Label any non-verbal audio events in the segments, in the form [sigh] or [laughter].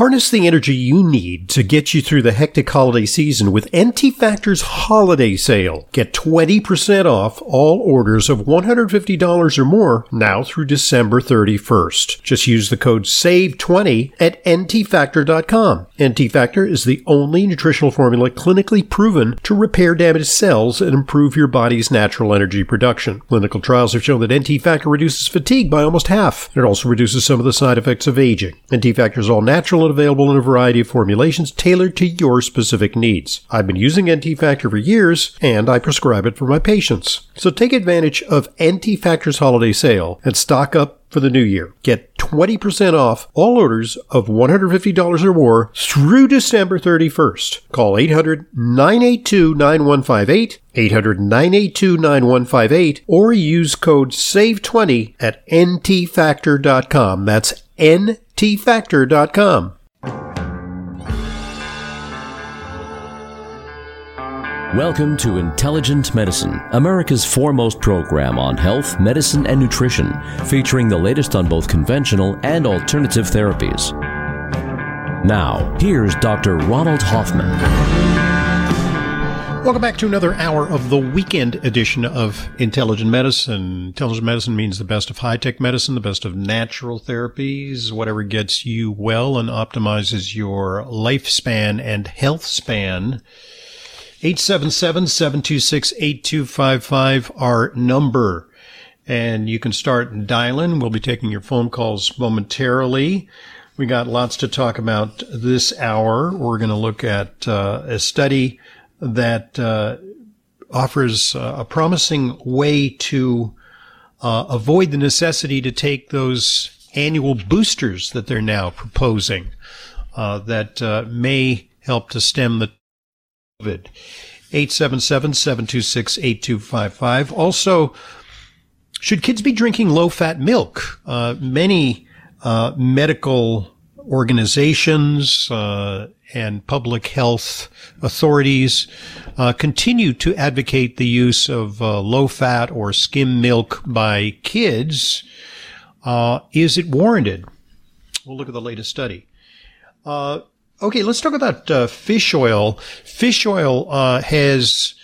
Harness the energy you need to get you through the hectic holiday season with NT Factor's holiday sale. Get 20% off all orders of $150 or more now through December 31st. Just use the code SAVE20 at ntfactor.com. NT Factor is the only nutritional formula clinically proven to repair damaged cells and improve your body's natural energy production. Clinical trials have shown that NT Factor reduces fatigue by almost half. It also reduces some of the side effects of aging. NT Factor is all natural and available in a variety of formulations tailored to your specific needs. I've been using NT Factor for years and I prescribe it for my patients. So take advantage of NT Factor's holiday sale and stock up for the new year. Get 20% off all orders of $150 or more through December 31st. Call 800 982 9158, 800 982 9158, or use code SAVE20 at ntfactor.com. That's ntfactor.com. Welcome to Intelligent Medicine, America's foremost program on health, medicine, and nutrition, featuring the latest on both conventional and alternative therapies. Now, here's Dr. Ronald Hoffman. Welcome back to another hour of the weekend edition of Intelligent Medicine. Intelligent Medicine means the best of high tech medicine, the best of natural therapies, whatever gets you well and optimizes your lifespan and health span. 877-726-8255, our number. And you can start dialing. We'll be taking your phone calls momentarily. We got lots to talk about this hour. We're going to look at uh, a study that uh, offers uh, a promising way to uh, avoid the necessity to take those annual boosters that they're now proposing uh, that uh, may help to stem the COVID. 877-726-8255. Also, should kids be drinking low-fat milk? Uh, many uh, medical organizations uh, and public health authorities uh, continue to advocate the use of uh, low-fat or skim milk by kids. Uh, is it warranted? We'll look at the latest study. Okay, let's talk about uh, fish oil. Fish oil uh, has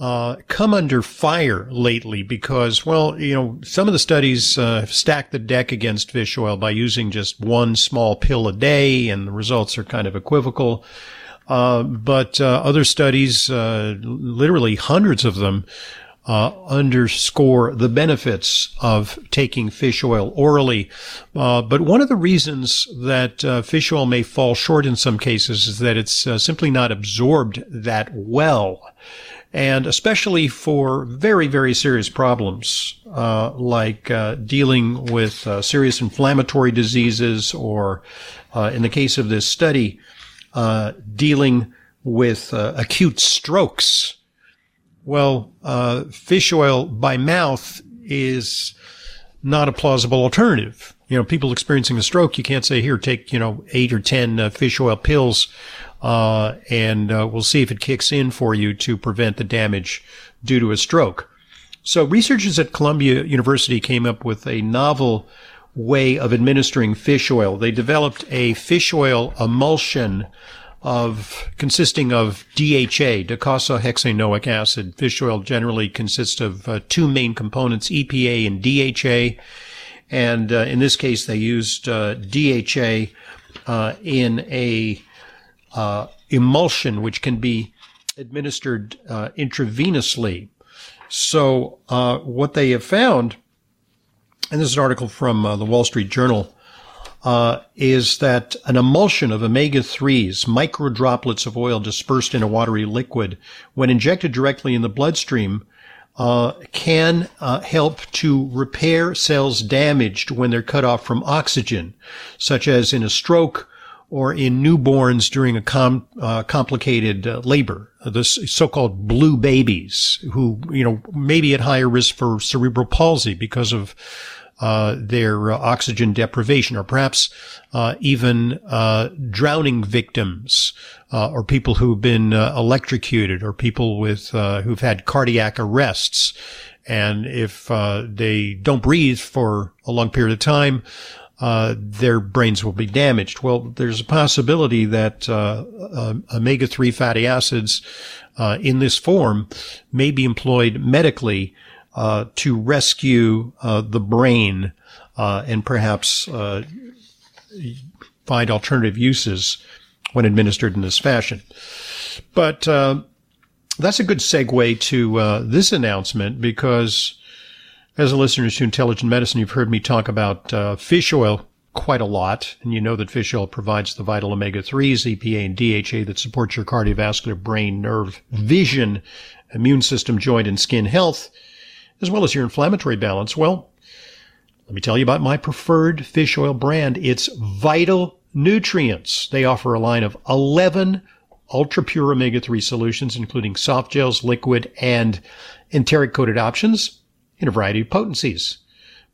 uh, come under fire lately because, well, you know, some of the studies uh, stacked the deck against fish oil by using just one small pill a day, and the results are kind of equivocal. Uh, but uh, other studies, literally hundreds of them, uh, underscore the benefits of taking fish oil orally. Uh, but one of the reasons that uh, fish oil may fall short in some cases is that it's uh, simply not absorbed that well. And especially for very, very serious problems, uh, like uh, dealing with serious inflammatory diseases, or in the case of this study, dealing with acute strokes well, uh, fish oil by mouth is not a plausible alternative. You know, people experiencing a stroke, you can't say, here, take, you know, eight or 10 uh, fish oil pills, uh, and uh, we'll see if it kicks in for you to prevent the damage due to a stroke. So researchers at Columbia University came up with a novel way of administering fish oil. They developed a fish oil emulsion of consisting of DHA, docosahexaenoic acid. Fish oil generally consists of uh, two main components, EPA and DHA. And uh, in this case, they used uh, DHA uh, in a uh, emulsion which can be administered uh, intravenously. So what they have found, and this is an article from the Wall Street Journal, uh, is that an emulsion of omega-3s, micro droplets of oil dispersed in a watery liquid, when injected directly in the bloodstream, uh, can uh, help to repair cells damaged when they're cut off from oxygen, such as in a stroke or in newborns during a com- uh, complicated uh, labor, the so-called blue babies who, you know, may be at higher risk for cerebral palsy because of uh, their uh, oxygen deprivation, or perhaps uh, even uh, drowning victims, uh, or people who've been electrocuted, or people with who've had cardiac arrests. And if they don't breathe for a long period of time, uh, their brains will be damaged. Well, there's a possibility that uh, uh, omega-3 fatty acids uh, in this form may be employed medically uh, to rescue uh, the brain and perhaps find alternative uses when administered in this fashion. But that's a good segue to this announcement because as a listener to Intelligent Medicine, you've heard me talk about uh, fish oil quite a lot, and you know that fish oil provides the vital omega-3s, EPA and DHA that support your cardiovascular, brain, nerve, vision, immune system, joint, and skin health, as well as your inflammatory balance. Well, let me tell you about my preferred fish oil brand. It's Vital Nutrients. They offer a line of 11 ultra pure omega-3 solutions, including soft gels, liquid, and enteric coated options in a variety of potencies.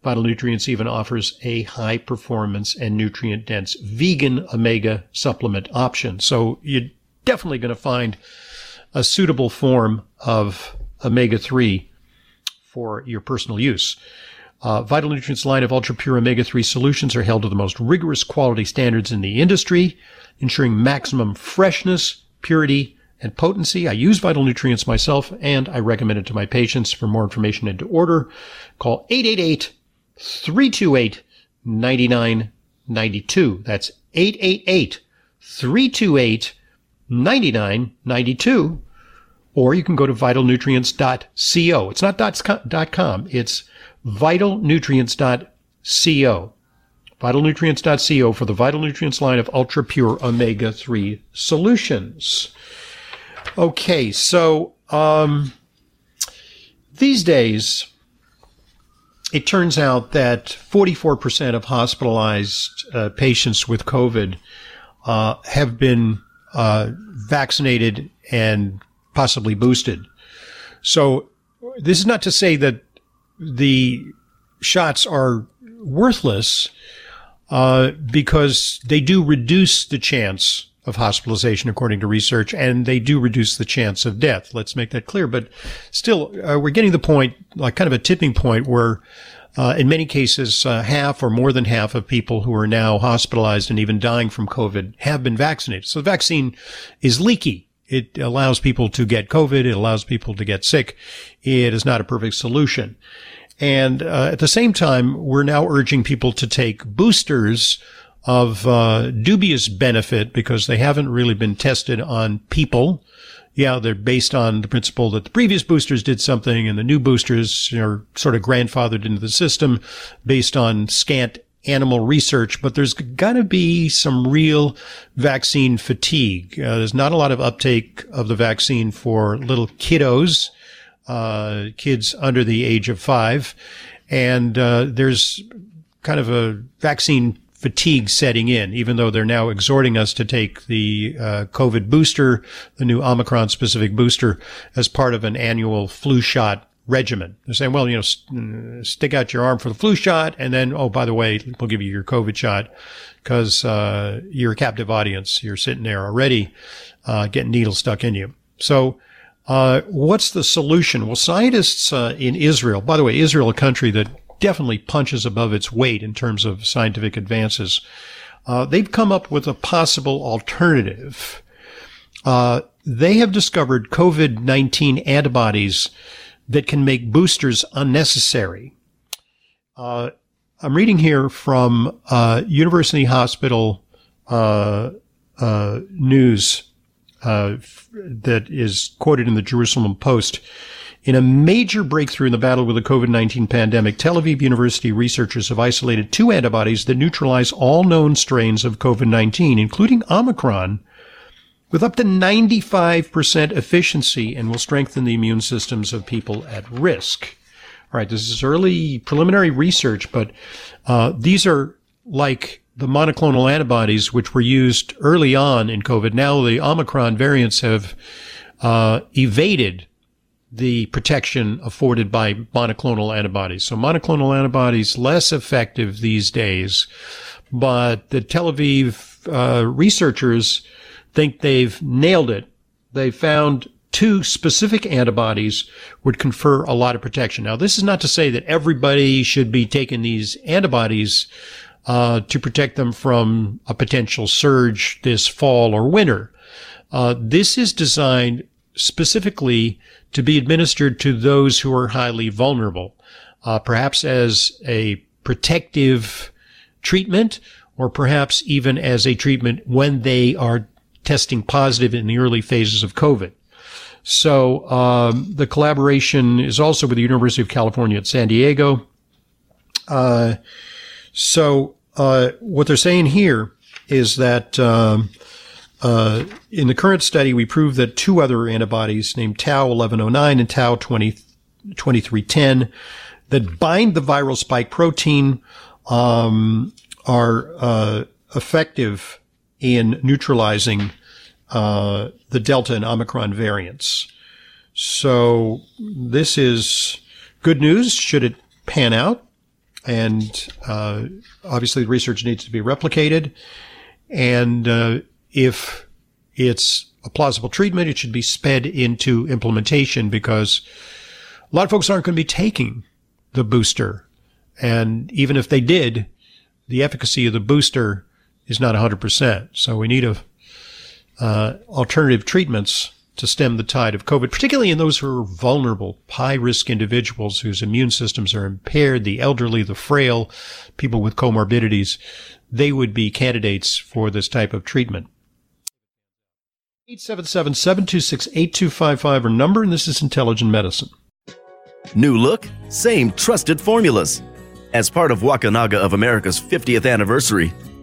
Vital Nutrients even offers a high performance and nutrient dense vegan omega supplement option. So you're definitely going to find a suitable form of omega 3 for your personal use. Uh, Vital Nutrients line of ultra pure omega 3 solutions are held to the most rigorous quality standards in the industry, ensuring maximum freshness, purity, and potency. I use Vital Nutrients myself and I recommend it to my patients. For more information and to order, call 888 328 9992. That's 888 328 9992. Or you can go to vitalnutrients.co. It's not .com, it's vitalnutrients.co. Vitalnutrients.co for the Vital Nutrients line of ultra pure omega 3 solutions. Okay, so um, these days, it turns out that 44% of hospitalized uh, patients with COVID uh, have been uh, vaccinated and possibly boosted. So this is not to say that the shots are worthless uh, because they do reduce the chance of hospitalization, according to research, and they do reduce the chance of death. Let's make that clear. But still, uh, we're getting the point, like kind of a tipping point where uh, in many cases, uh, half or more than half of people who are now hospitalized and even dying from COVID have been vaccinated. So the vaccine is leaky. It allows people to get COVID. It allows people to get sick. It is not a perfect solution. And uh, at the same time, we're now urging people to take boosters of uh, dubious benefit because they haven't really been tested on people. Yeah, they're based on the principle that the previous boosters did something and the new boosters are sort of grandfathered into the system based on scant animal research, but there's got to be some real vaccine fatigue. Uh, there's not a lot of uptake of the vaccine for little kiddos, uh, kids under the age of five. And uh, there's kind of a vaccine fatigue setting in, even though they're now exhorting us to take the uh, COVID booster, the new Omicron specific booster, as part of an annual flu shot regimen. They're saying, well, you know, st- uh, stick out your arm for the flu shot, and then, oh, by the way, we'll give you your COVID shot because uh, you're a captive audience. You're sitting there already uh, getting needles stuck in you. So, uh, what's the solution? Well, scientists uh, in Israel, by the way, Israel, a country that definitely punches above its weight in terms of scientific advances. Uh, they've come up with a possible alternative. Uh, they have discovered COVID-19 antibodies that can make boosters unnecessary. Uh, I'm reading here from uh, University Hospital uh, uh, news that is quoted in the Jerusalem Post. In a major breakthrough in the battle with the COVID-19 pandemic, Tel Aviv University researchers have isolated two antibodies that neutralize all known strains of COVID-19, including Omicron, with up to 95% efficiency and will strengthen the immune systems of people at risk. All right, this is early preliminary research, but uh, these are like the monoclonal antibodies which were used early on in COVID. Now the Omicron variants have uh, evaded the protection afforded by monoclonal antibodies. So monoclonal antibodies less effective these days, but the Tel Aviv uh, researchers think they've nailed it. They found two specific antibodies would confer a lot of protection. Now, this is not to say that everybody should be taking these antibodies uh, to protect them from a potential surge this fall or winter. Uh, this is designed specifically to be administered to those who are highly vulnerable, uh, perhaps as a protective treatment or perhaps even as a treatment when they are testing positive in the early phases of COVID. So um, the collaboration is also with the University of California at San Diego. Uh, so uh, what they're saying here is that um, uh, in the current study, we proved that two other antibodies named Tau 1109 and Tau 20, 2310 that bind the viral spike protein um, are uh, effective in neutralizing uh, the Delta and Omicron variants. So this is good news. Should it pan out? And uh, obviously, the research needs to be replicated. And uh, if it's a plausible treatment, it should be sped into implementation because a lot of folks aren't going to be taking the booster. And even if they did, the efficacy of the booster is not 100%. So we need a, uh, alternative treatments to stem the tide of COVID, particularly in those who are vulnerable, high risk individuals whose immune systems are impaired, the elderly, the frail, people with comorbidities. They would be candidates for this type of treatment. 877-726-8255 or number, and this is Intelligent Medicine. New look, same trusted formulas. As part of Wakunaga of America's 50th anniversary,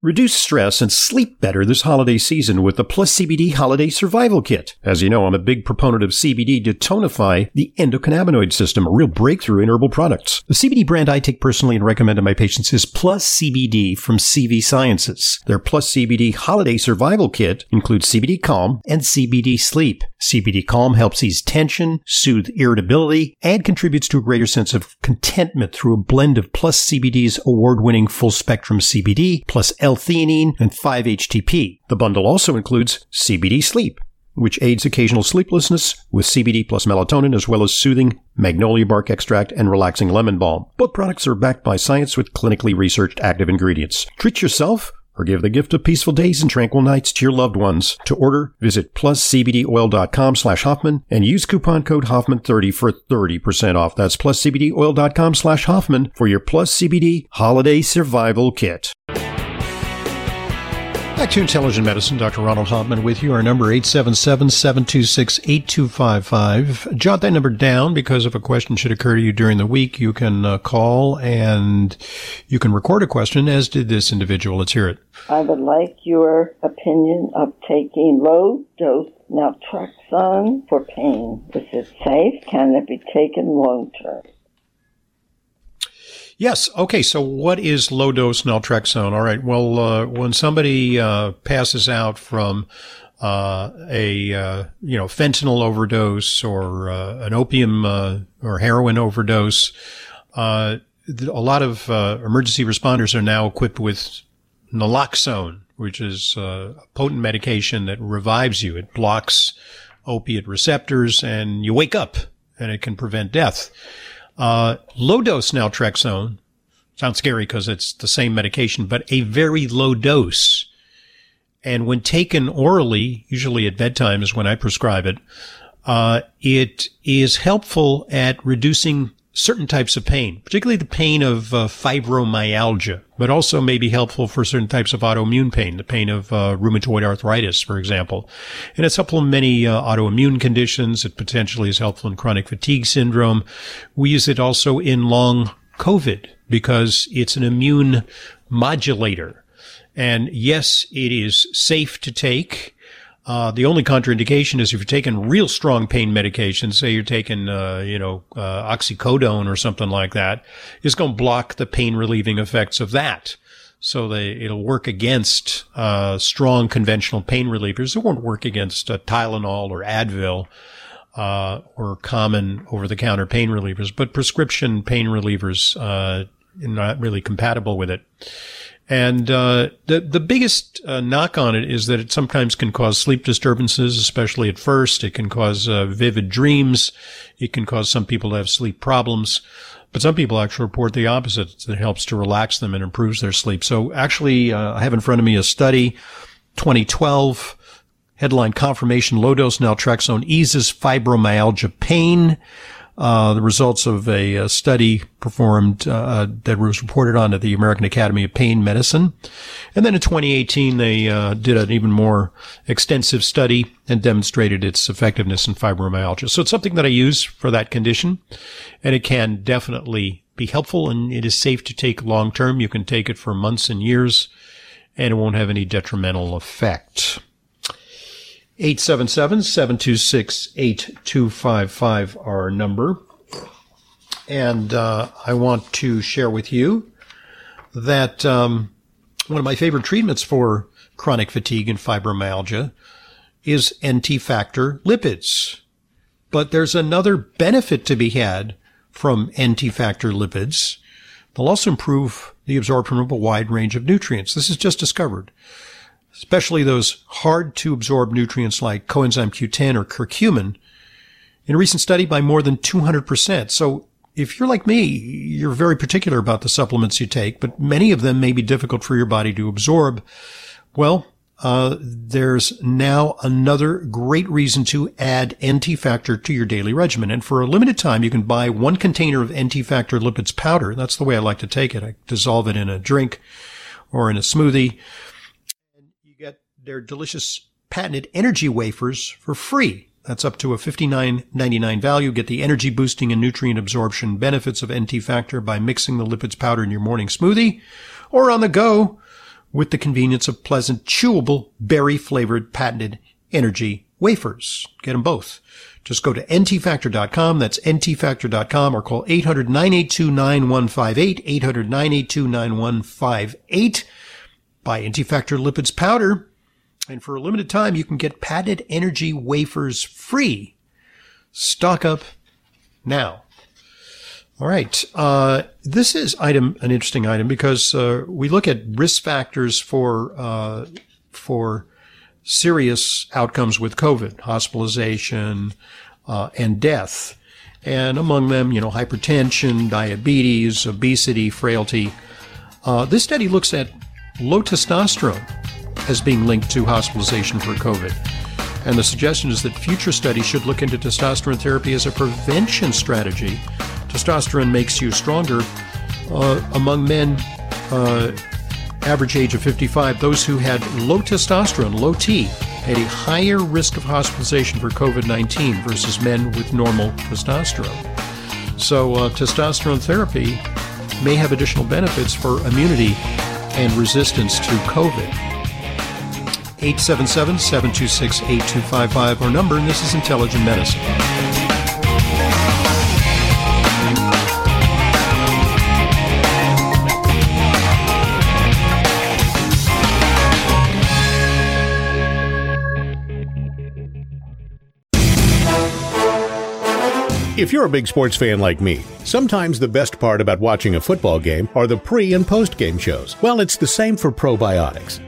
Reduce stress and sleep better this holiday season with the Plus CBD Holiday Survival Kit. As you know, I'm a big proponent of CBD to tonify the endocannabinoid system, a real breakthrough in herbal products. The CBD brand I take personally and recommend to my patients is Plus CBD from CV Sciences. Their Plus CBD Holiday Survival Kit includes CBD Calm and CBD Sleep. CBD Calm helps ease tension, soothe irritability, and contributes to a greater sense of contentment through a blend of Plus CBD's award-winning full spectrum CBD plus L-theanine, and 5-HTP. The bundle also includes CBD Sleep, which aids occasional sleeplessness with CBD plus melatonin as well as soothing magnolia bark extract and relaxing lemon balm. Both products are backed by science with clinically researched active ingredients. Treat yourself or give the gift of peaceful days and tranquil nights to your loved ones. To order, visit pluscbdoil.com slash Hoffman and use coupon code Hoffman30 for 30% off. That's pluscbdoil.com slash Hoffman for your Plus CBD Holiday Survival Kit. Back to Intelligent Medicine, Dr. Ronald Hoffman with you. Our number 877-726-8255. Jot that number down because if a question should occur to you during the week, you can uh, call and you can record a question, as did this individual. Let's hear it. I would like your opinion of taking low dose naltrexone for pain. Is it safe? Can it be taken long term? Yes. Okay. So, what is low dose naltrexone? All right. Well, uh, when somebody uh, passes out from uh, a uh, you know fentanyl overdose or uh, an opium uh, or heroin overdose, a lot of emergency responders are now equipped with naloxone, which is a potent medication that revives you. It blocks opiate receptors, and you wake up, and it can prevent death. Uh, low dose naltrexone sounds scary because it's the same medication, but a very low dose. And when taken orally, usually at bedtime is when I prescribe it, uh, it is helpful at reducing certain types of pain, particularly the pain of uh, fibromyalgia, but also may be helpful for certain types of autoimmune pain, the pain of uh, rheumatoid arthritis, for example. And it's helpful in many uh, autoimmune conditions. It potentially is helpful in chronic fatigue syndrome. We use it also in long COVID because it's an immune modulator. And yes, it is safe to take. Uh, the only contraindication is if you're taking real strong pain medication, say you're taking, uh, you know, uh, oxycodone or something like that, it's going to block the pain relieving effects of that. So they, it'll work against uh, strong conventional pain relievers. It won't work against uh, Tylenol or Advil uh, or common over-the-counter pain relievers, but prescription pain relievers uh not really compatible with it. And uh, the the biggest uh, knock on it is that it sometimes can cause sleep disturbances, especially at first. It can cause uh, vivid dreams. It can cause some people to have sleep problems, but some people actually report the opposite. It helps to relax them and improves their sleep. So actually, uh, I have in front of me a study, 2012. Headline confirmation low dose naltrexone eases fibromyalgia pain uh, the results of a, a study performed uh, uh, that was reported on at the American Academy of Pain Medicine. And then in 2018, they uh, did an even more extensive study and demonstrated its effectiveness in fibromyalgia. So it's something that I use for that condition, and it can definitely be helpful, and it is safe to take long term. You can take it for months and years, and it won't have any detrimental effect. 877-726-8255 our number. And uh, I want to share with you that um, one of my favorite treatments for chronic fatigue and fibromyalgia is NT factor lipids. But there's another benefit to be had from NT factor lipids. They'll also improve the absorption of a wide range of nutrients. This is just discovered especially those hard to absorb nutrients like coenzyme Q10 or curcumin, in a recent study by more than 200%. So if you're like me, you're very particular about the supplements you take, but many of them may be difficult for your body to absorb. Well, uh, there's now another great reason to add NT Factor to your daily regimen. And for a limited time, you can buy one container of NT Factor lipids powder. That's the way I like to take it. I dissolve it in a drink or in a smoothie their delicious patented energy wafers for free. That's up to a $59.99 value. Get the energy boosting and nutrient absorption benefits of NT Factor by mixing the lipids powder in your morning smoothie or on the go with the convenience of pleasant, chewable, berry flavored patented energy wafers. Get them both. Just go to ntfactor.com. That's ntfactor.com or call 800-982-9158, 800-982-9158. Buy NT Factor Lipids Powder and for a limited time, you can get padded energy wafers free. Stock up now. All right. Uh, this is item an interesting item because uh, we look at risk factors for uh, for serious outcomes with COVID, hospitalization, uh, and death, and among them, you know, hypertension, diabetes, obesity, frailty. Uh, this study looks at low testosterone as being linked to hospitalization for COVID. And the suggestion is that future studies should look into testosterone therapy as a prevention strategy. Testosterone makes you stronger. Uh, among men, uh, average age of 55, those who had low testosterone, low T, had a higher risk of hospitalization for COVID 19 versus men with normal testosterone. So, uh, testosterone therapy may have additional benefits for immunity and resistance to COVID. 877 726 8255, our number, and this is Intelligent Medicine. If you're a big sports fan like me, sometimes the best part about watching a football game are the pre and post game shows. Well, it's the same for probiotics.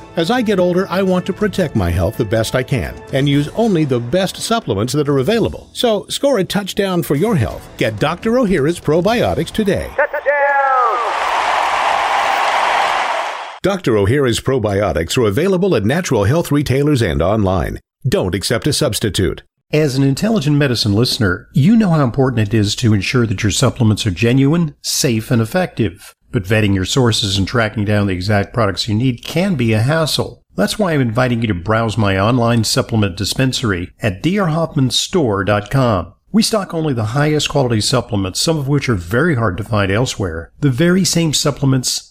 As I get older, I want to protect my health the best I can and use only the best supplements that are available. So score a touchdown for your health. Get Dr. Ohhira's probiotics today. Dr. Ohhira's probiotics are available at natural health retailers and online. Don't accept a substitute. As an intelligent medicine listener, you know how important it is to ensure that your supplements are genuine, safe, and effective. But vetting your sources and tracking down the exact products you need can be a hassle. That's why I'm inviting you to browse my online supplement dispensary at drhoffmanstore.com. We stock only the highest quality supplements, some of which are very hard to find elsewhere. The very same supplements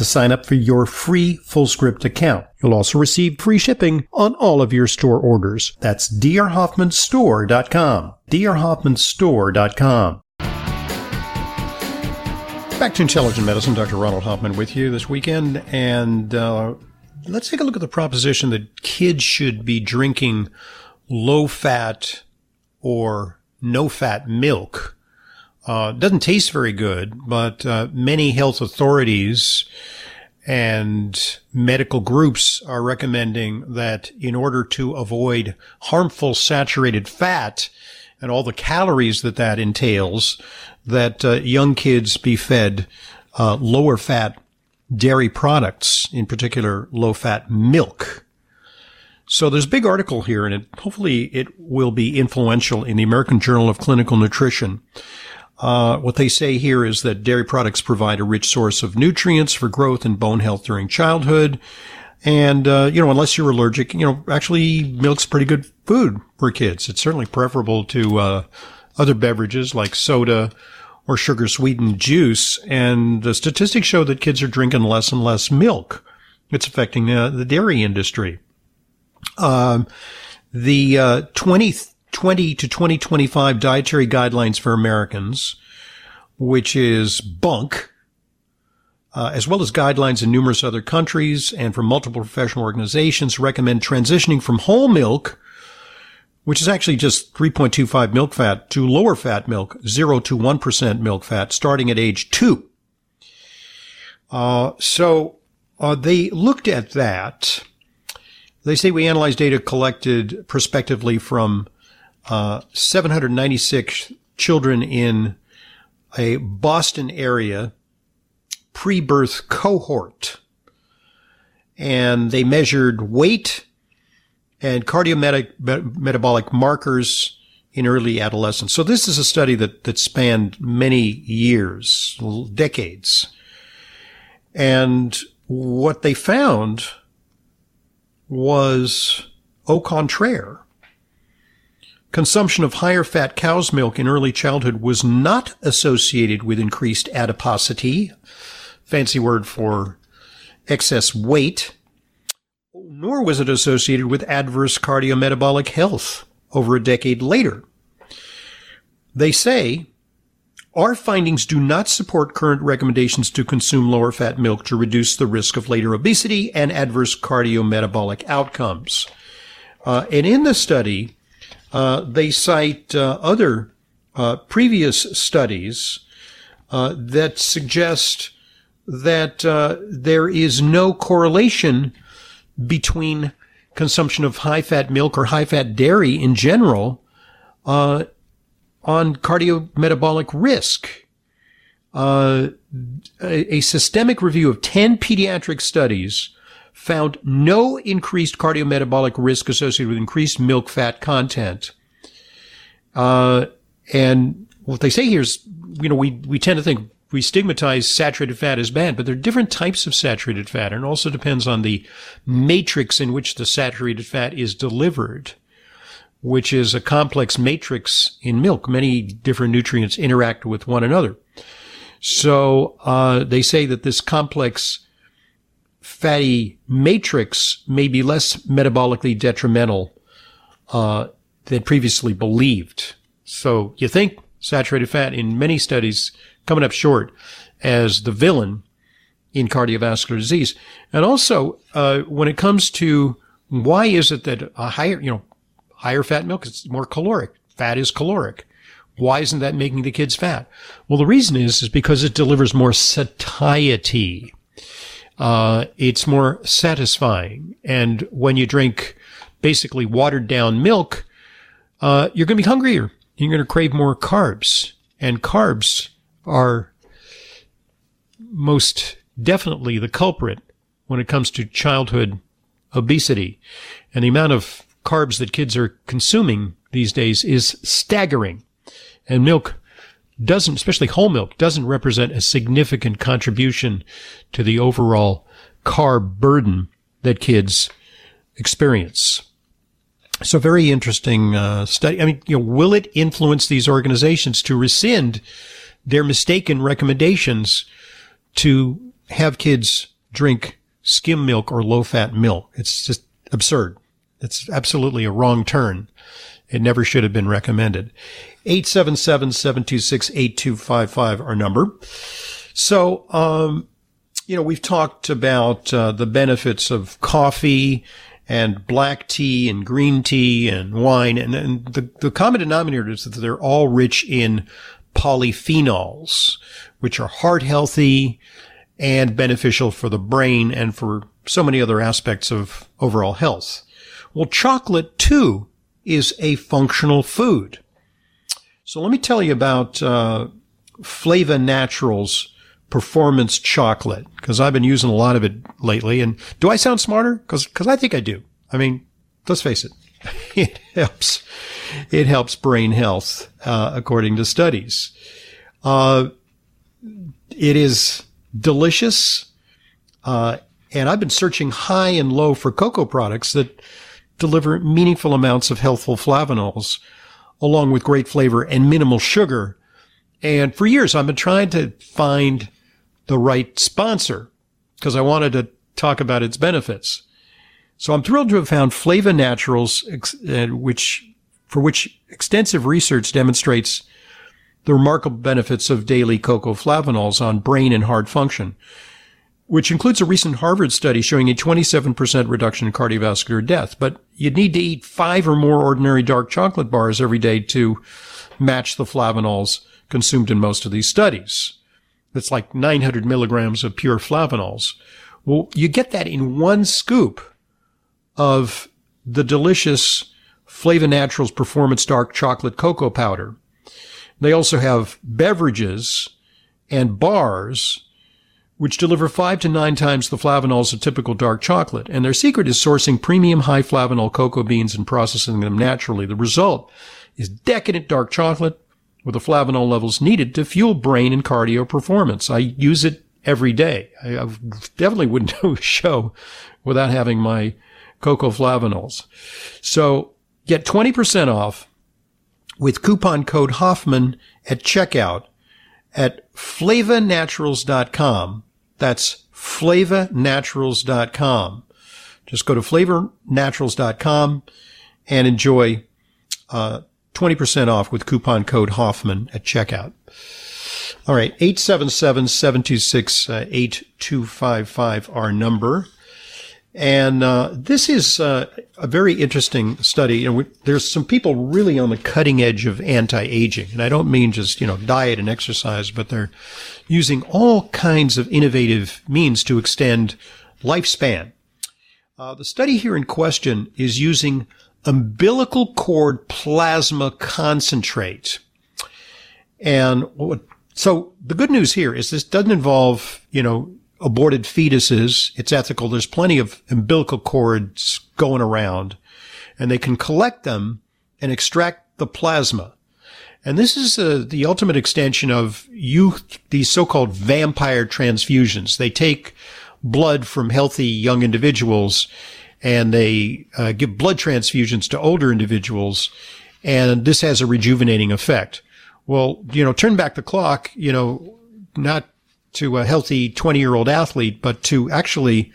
to sign up for your free FullScript account. You'll also receive free shipping on all of your store orders. That's drhoffmanstore.com. drhoffmanstore.com. Back to Intelligent Medicine, Dr. Ronald Hoffman with you this weekend, and uh, let's take a look at the proposition that kids should be drinking low fat or no fat milk. Uh, doesn't taste very good, but uh, many health authorities and medical groups are recommending that in order to avoid harmful saturated fat and all the calories that that entails, that uh, young kids be fed uh, lower fat dairy products, in particular low fat milk. So there's a big article here, and it, hopefully it will be influential in the American Journal of Clinical Nutrition. Uh, what they say here is that dairy products provide a rich source of nutrients for growth and bone health during childhood. And, uh, you know, unless you're allergic, you know, actually milk's pretty good food for kids. It's certainly preferable to, uh, other beverages like soda or sugar sweetened juice. And the statistics show that kids are drinking less and less milk. It's affecting the, the dairy industry. Um, the, uh, 20th 20 to 2025 dietary guidelines for Americans, which is bunk, uh, as well as guidelines in numerous other countries and from multiple professional organizations recommend transitioning from whole milk, which is actually just 3.25 milk fat to lower fat milk, 0 to 1% milk fat starting at age two. Uh, so, uh, they looked at that. They say we analyzed data collected prospectively from uh, 796 children in a Boston area pre-birth cohort. And they measured weight, and cardiometabolic markers in early adolescence. So this is a study that, that spanned many years, decades. And what they found was au contraire. Consumption of higher fat cow's milk in early childhood was not associated with increased adiposity, fancy word for excess weight, nor was it associated with adverse cardiometabolic health over a decade later. They say, our findings do not support current recommendations to consume lower fat milk to reduce the risk of later obesity and adverse cardiometabolic outcomes. Uh, and in the study, they cite uh, other uh, previous studies uh, that suggest that uh, there is no correlation between consumption of high fat milk or high fat dairy in general uh, on cardiometabolic risk. Uh, a, a, systemic review of 10 pediatric studies found no increased cardiometabolic risk associated with increased milk fat content. Uh, and what they say here is, you know, we, we tend to think we stigmatize saturated fat as bad, but there are different types of saturated fat and it also depends on the matrix in which the saturated fat is delivered, which is a complex matrix in milk. Many different nutrients interact with one another. So, uh, they say that this complex fatty matrix may be less metabolically detrimental, uh, than previously believed. So you think saturated fat in many studies coming up short as the villain in cardiovascular disease. And also, uh, when it comes to why is it that a higher, you know, higher fat milk is more caloric? Fat is caloric. Why isn't that making the kids fat? Well, the reason is, is because it delivers more satiety. Uh, it's more satisfying. And when you drink basically watered down milk, uh, you're going to be hungrier. You're going to crave more carbs. And carbs are most definitely the culprit when it comes to childhood obesity. And the amount of carbs that kids are consuming these days is staggering. And milk doesn't, especially whole milk, doesn't represent a significant contribution to the overall carb burden that kids experience. So very interesting uh, study. I mean, you know, will it influence these organizations to rescind their mistaken recommendations to have kids drink skim milk or low fat milk? It's just absurd. It's absolutely a wrong turn. It never should have been recommended. 877-726-8255 our number. So, um, you know, we've talked about uh, the benefits of coffee and black tea and green tea and wine. And, and the, the common denominator is that they're all rich in polyphenols, which are heart healthy and beneficial for the brain and for so many other aspects of overall health. Well, chocolate too is a functional food. So let me tell you about uh, Flava Naturals performance chocolate because I've been using a lot of it lately. And do I sound smarter? Because because I think I do. I mean, let's face it, [laughs] it helps. It helps brain health uh, according to studies. Uh, it is delicious, uh, and I've been searching high and low for cocoa products that deliver meaningful amounts of healthful flavonols, along with great flavor and minimal sugar. And for years, I've been trying to find the right sponsor because I wanted to talk about its benefits. So I'm thrilled to have found Flava Naturals, uh, which, for which extensive research demonstrates the remarkable benefits of daily cocoa flavanols on brain and heart function, which includes a recent Harvard study showing a 27% reduction in cardiovascular death. But you'd need to eat five or more ordinary dark chocolate bars every day to match the flavanols consumed in most of these studies. That's like 900 milligrams of pure flavanols. Well, you get that in one scoop of the delicious Flava Naturals Performance Dark Chocolate Cocoa Powder. They also have beverages and bars which deliver five to nine times the flavanols of typical dark chocolate. And their secret is sourcing premium high flavanol cocoa beans and processing them naturally. The result is decadent dark chocolate with the flavanol levels needed to fuel brain and cardio performance. I use it every day. I, definitely wouldn't [laughs] do a show without having my cocoa flavanols. So get 20% off with coupon code Hoffman at checkout at flavanaturals.com. That's flavanaturals.com. Just go to flavanaturals.com and enjoy uh, 20% off with coupon code Hoffman at checkout. All right, 877-726-8255 our number. And uh, this is uh, a very interesting study. You know, we, there's some people really on the cutting edge of anti-aging, and I don't mean just you know diet and exercise, but they're using all kinds of innovative means to extend lifespan. Uh, the study here in question is using umbilical cord plasma concentrate. And what, so the good news here is this doesn't involve, you know, aborted fetuses. It's ethical. There's plenty of umbilical cords going around and they can collect them and extract the plasma. And this is uh, the ultimate extension of youth, these so-called vampire transfusions. They take blood from healthy young individuals and they uh, give blood transfusions to older individuals. And this has a rejuvenating effect. Well, you know, turn back the clock, you know, not to a healthy 20 year old athlete, but to actually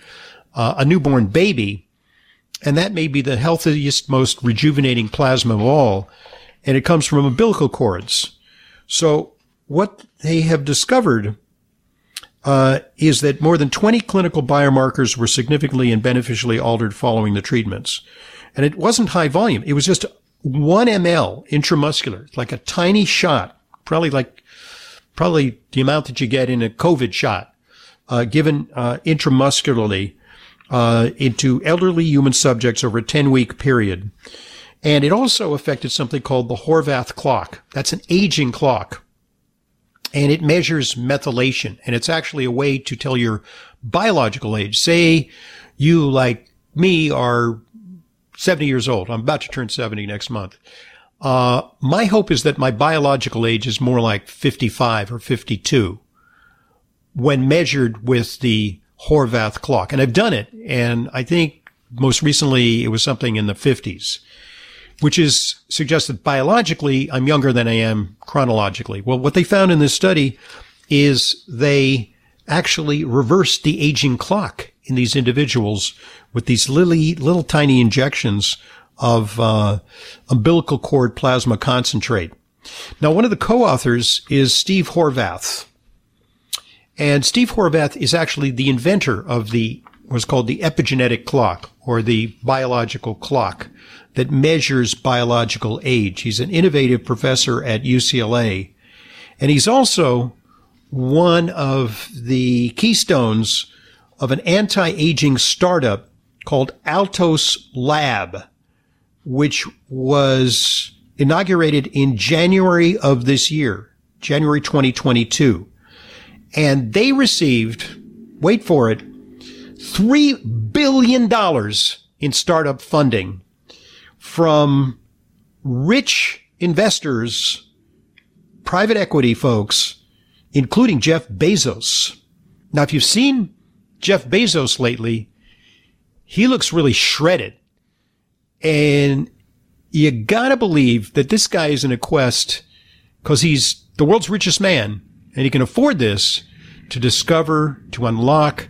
uh, a newborn baby. And that may be the healthiest, most rejuvenating plasma of all and it comes from umbilical cords. So what they have discovered uh, is that more than 20 clinical biomarkers were significantly and beneficially altered following the treatments. And it wasn't high volume. It was just 1 ml intramuscular, like a tiny shot, probably like, probably the amount that you get in a COVID shot, uh, given uh, intramuscularly uh, into elderly human subjects over a 10 week period. And it also affected something called the Horvath clock. That's an aging clock. And it measures methylation. And it's actually a way to tell your biological age. Say you, like me, are 70 years old. I'm about to turn 70 next month. Uh, my hope is that my biological age is more like 55 or 52 when measured with the Horvath clock. And I've done it. And I think most recently it was something in the 50s which is suggested biologically I'm younger than I am chronologically. Well, what they found in this study is they actually reversed the aging clock in these individuals with these little, little tiny injections of uh, umbilical cord plasma concentrate. Now, one of the co-authors is Steve Horvath. And Steve Horvath is actually the inventor of the what's called the epigenetic clock or the biological clock that measures biological age. He's an innovative professor at UCLA. And he's also one of the keystones of an anti-aging startup called Altos Lab, which was inaugurated in January of this year, January 2022. And they received, wait for it, $3 billion in startup funding from rich investors, private equity folks, including Jeff Bezos. Now, if you've seen Jeff Bezos lately, he looks really shredded. And you gotta believe that this guy is in a quest because he's the world's richest man and he can afford this to discover, to unlock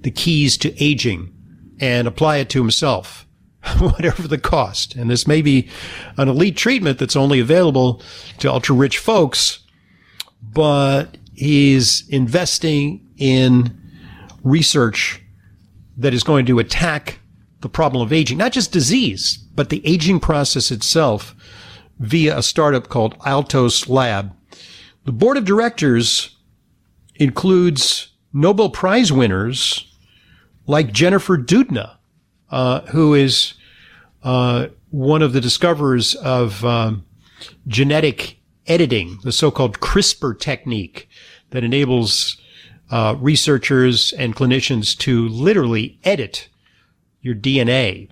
the keys to aging and apply it to himself. [laughs] whatever the cost. And this may be an elite treatment that's only available to ultra rich folks, but he's investing in research that is going to attack the problem of aging, not just disease, but the aging process itself via a startup called Altos Lab. The board of directors includes Nobel Prize winners like Jennifer Doudna, uh, who is uh, one of the discoverers of um, genetic editing, the so-called CRISPR technique that enables uh, researchers and clinicians to literally edit your DNA.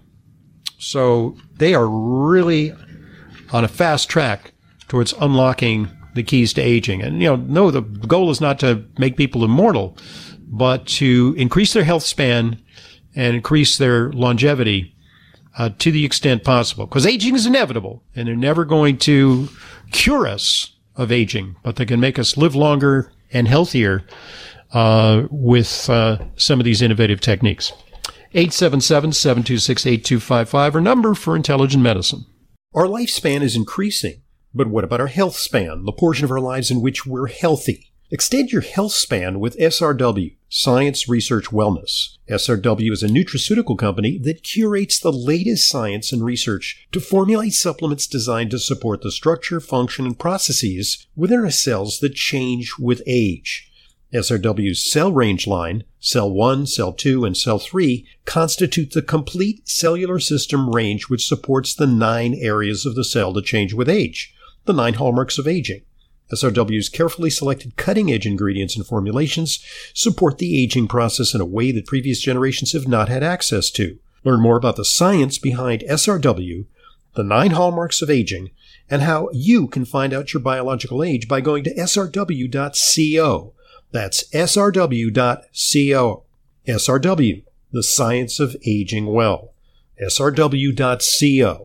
So they are really on a fast track towards unlocking the keys to aging. And, you know, no, the goal is not to make people immortal, but to increase their health span and increase their longevity uh, to the extent possible. Because aging is inevitable, and they're never going to cure us of aging, but they can make us live longer and healthier uh, with uh, some of these innovative techniques. 877-726-8255, our number for intelligent medicine. Our lifespan is increasing, but what about our health span, the portion of our lives in which we're healthy? Extend your health span with SRW, Science Research Wellness. SRW is a nutraceutical company that curates the latest science and research to formulate supplements designed to support the structure, function, and processes within our cells that change with age. SRW's cell range line, cell 1, cell 2, and cell 3, constitute the complete cellular system range which supports the nine areas of the cell that change with age, the nine hallmarks of aging. SRW's carefully selected cutting edge ingredients and formulations support the aging process in a way that previous generations have not had access to. Learn more about the science behind SRW the nine hallmarks of aging, and how you can find out your biological age by going to srw.co. That's srw.co. SRW, the science of aging well. srw.co.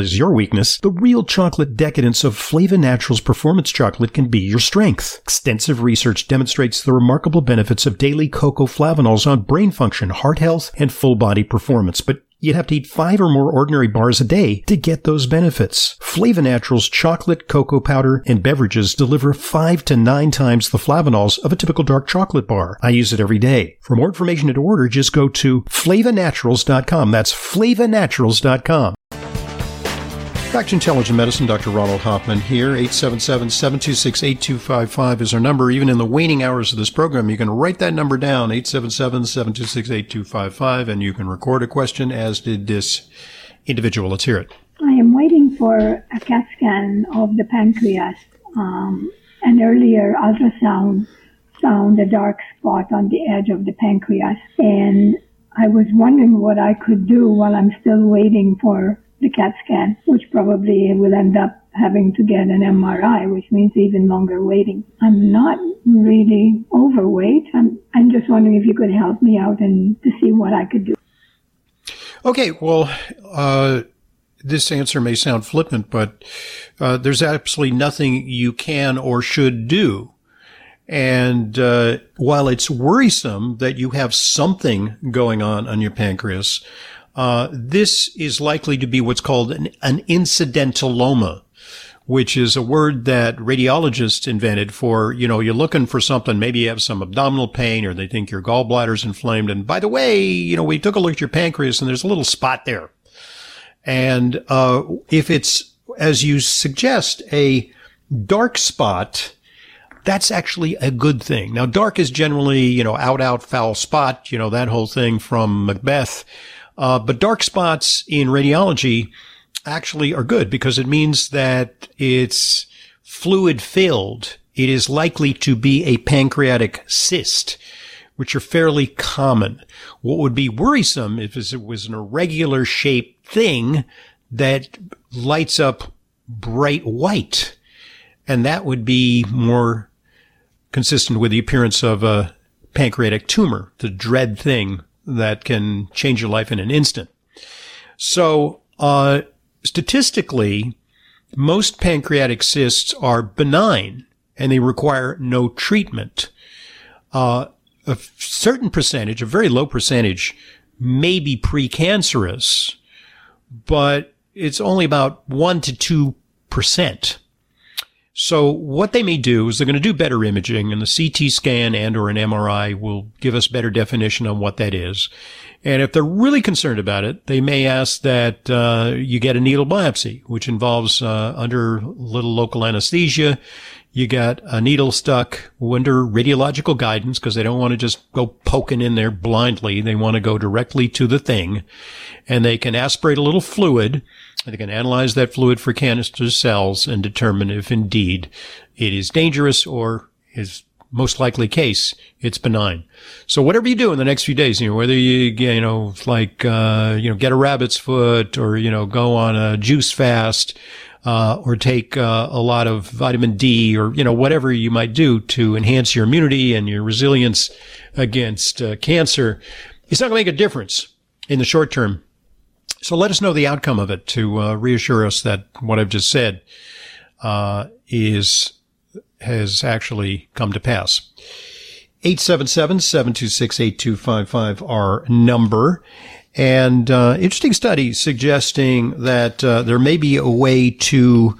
is your weakness, the real chocolate decadence of Flava Naturals Performance Chocolate can be your strength. Extensive research demonstrates the remarkable benefits of daily cocoa flavanols on brain function, heart health, and full body performance, but You'd have to eat five or more ordinary bars a day to get those benefits. Flava Naturals chocolate, cocoa powder, and beverages deliver five to nine times the flavanols of a typical dark chocolate bar. I use it every day. For more information and to order, just go to flavanaturals.com. That's flavanaturals.com. Back to Intelligent Medicine, Dr. Ronald Hoffman here. 877-726-8255 is our number. Even in the waning hours of this program, you can write that number down, 877-726-8255, and you can record a question, as did this individual. Let's hear it. I am waiting for a CAT scan of the pancreas. Um, an earlier ultrasound found a dark spot on the edge of the pancreas, and I was wondering what I could do while I'm still waiting for the CAT scan, which probably will end up having to get an MRI, which means even longer waiting. I'm not really overweight. I'm, I'm just wondering if you could help me out and to see what I could do. Okay, well, uh, this answer may sound flippant, but uh, there's absolutely nothing you can or should do. And uh, while it's worrisome that you have something going on on your pancreas, uh, this is likely to be what's called an, an incidentaloma, which is a word that radiologists invented for, you know, you're looking for something, maybe you have some abdominal pain or they think your gallbladder's inflamed. And by the way, you know, we took a look at your pancreas and there's a little spot there. And, uh, if it's, as you suggest, a dark spot, that's actually a good thing. Now, dark is generally, you know, out, out, foul spot, you know, that whole thing from Macbeth. Uh, but dark spots in radiology actually are good because it means that it's fluid filled. It is likely to be a pancreatic cyst, which are fairly common. What would be worrisome if it was an irregular shaped thing that lights up bright white. And that would be more consistent with the appearance of a pancreatic tumor, the dread thing that can change your life in an instant. So, uh, statistically, most pancreatic cysts are benign and they require no treatment. Uh, a certain percentage, a very low percentage, may be precancerous, but it's only about one to two percent. So what they may do is they're going to do better imaging and the CT scan and or an MRI will give us better definition on what that is. And if they're really concerned about it, they may ask that uh, you get a needle biopsy, which involves uh, under little local anesthesia. You got a needle stuck under radiological guidance because they don't want to just go poking in there blindly. They want to go directly to the thing and they can aspirate a little fluid they can analyze that fluid for cancer cells and determine if indeed it is dangerous or is most likely case, it's benign. So whatever you do in the next few days, you know, whether you, you know, like, uh, you know, get a rabbit's foot or, you know, go on a juice fast, uh, or take, uh, a lot of vitamin D or, you know, whatever you might do to enhance your immunity and your resilience against uh, cancer, it's not going to make a difference in the short term so let us know the outcome of it to uh, reassure us that what I've just said uh, is has actually come to pass. 877-726-8255 our number. And uh, interesting study suggesting that uh, there may be a way to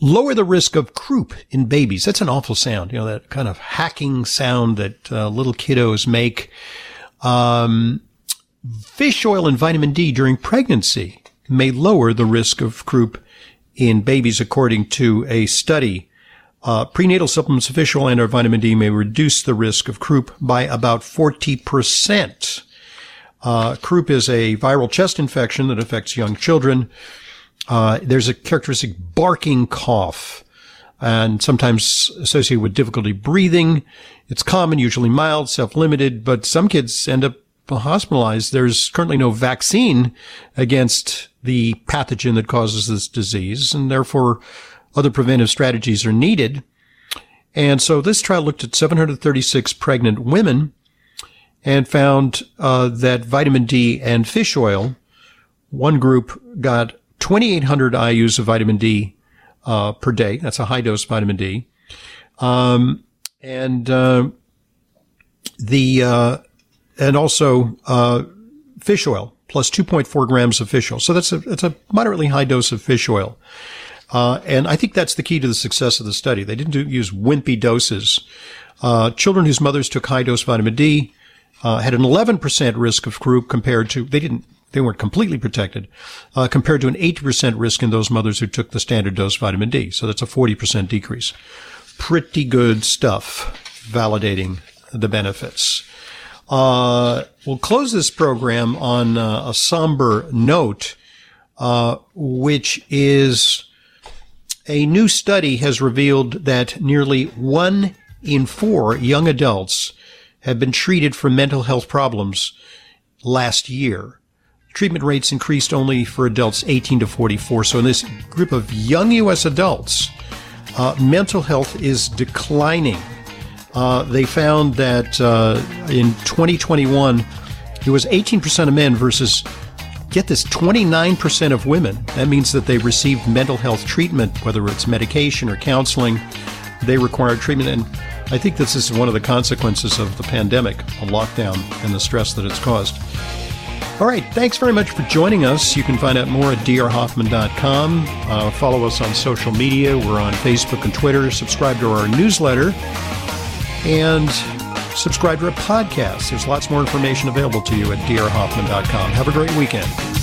lower the risk of croup in babies. That's an awful sound, you know, that kind of hacking sound that uh, little kiddos make. Um, fish oil and vitamin D during pregnancy may lower the risk of croup in babies, according to a study. Uh, prenatal supplements of fish oil and or vitamin D may reduce the risk of croup by about 40%. Uh, croup is a viral chest infection that affects young children. Uh, there's a characteristic barking cough and sometimes associated with difficulty breathing. It's common, usually mild, self-limited, but some kids end up hospitalized. There's currently no vaccine against the pathogen that causes this disease, and therefore other preventive strategies are needed. And so this trial looked at 736 pregnant women and found uh, that vitamin D and fish oil, one group got 2,800 IUs of vitamin D uh, per day. That's a high dose vitamin D. Um, and uh, the uh, and also uh, fish oil plus 2.4 grams of fish oil. So that's a that's a moderately high dose of fish oil. Uh, and I think that's the key to the success of the study. They didn't do, use wimpy doses. Uh, children whose mothers took high dose vitamin D uh, had an 11% risk of croup compared to, they didn't, they weren't completely protected, uh, compared to an 80% risk in those mothers who took the standard dose vitamin D. So that's a 40% decrease. Pretty good stuff validating the benefits. Uh, we'll close this program on uh, a somber note, uh, which is a new study has revealed that nearly one in four young adults have been treated for mental health problems last year. Treatment rates increased only for adults 18 to 44. So in this group of young U.S. adults, uh, mental health is declining. Uh, they found that uh, in 2021, it was 18% of men versus get this 29% of women. That means that they received mental health treatment, whether it's medication or counseling. They required treatment. And I think this is one of the consequences of the pandemic, a lockdown, and the stress that it's caused. All right. Thanks very much for joining us. You can find out more at drhoffman.com. Uh, follow us on social media. We're on Facebook and Twitter. Subscribe to our newsletter. And subscribe to our podcast. There's lots more information available to you at drhoffman.com. Have a great weekend.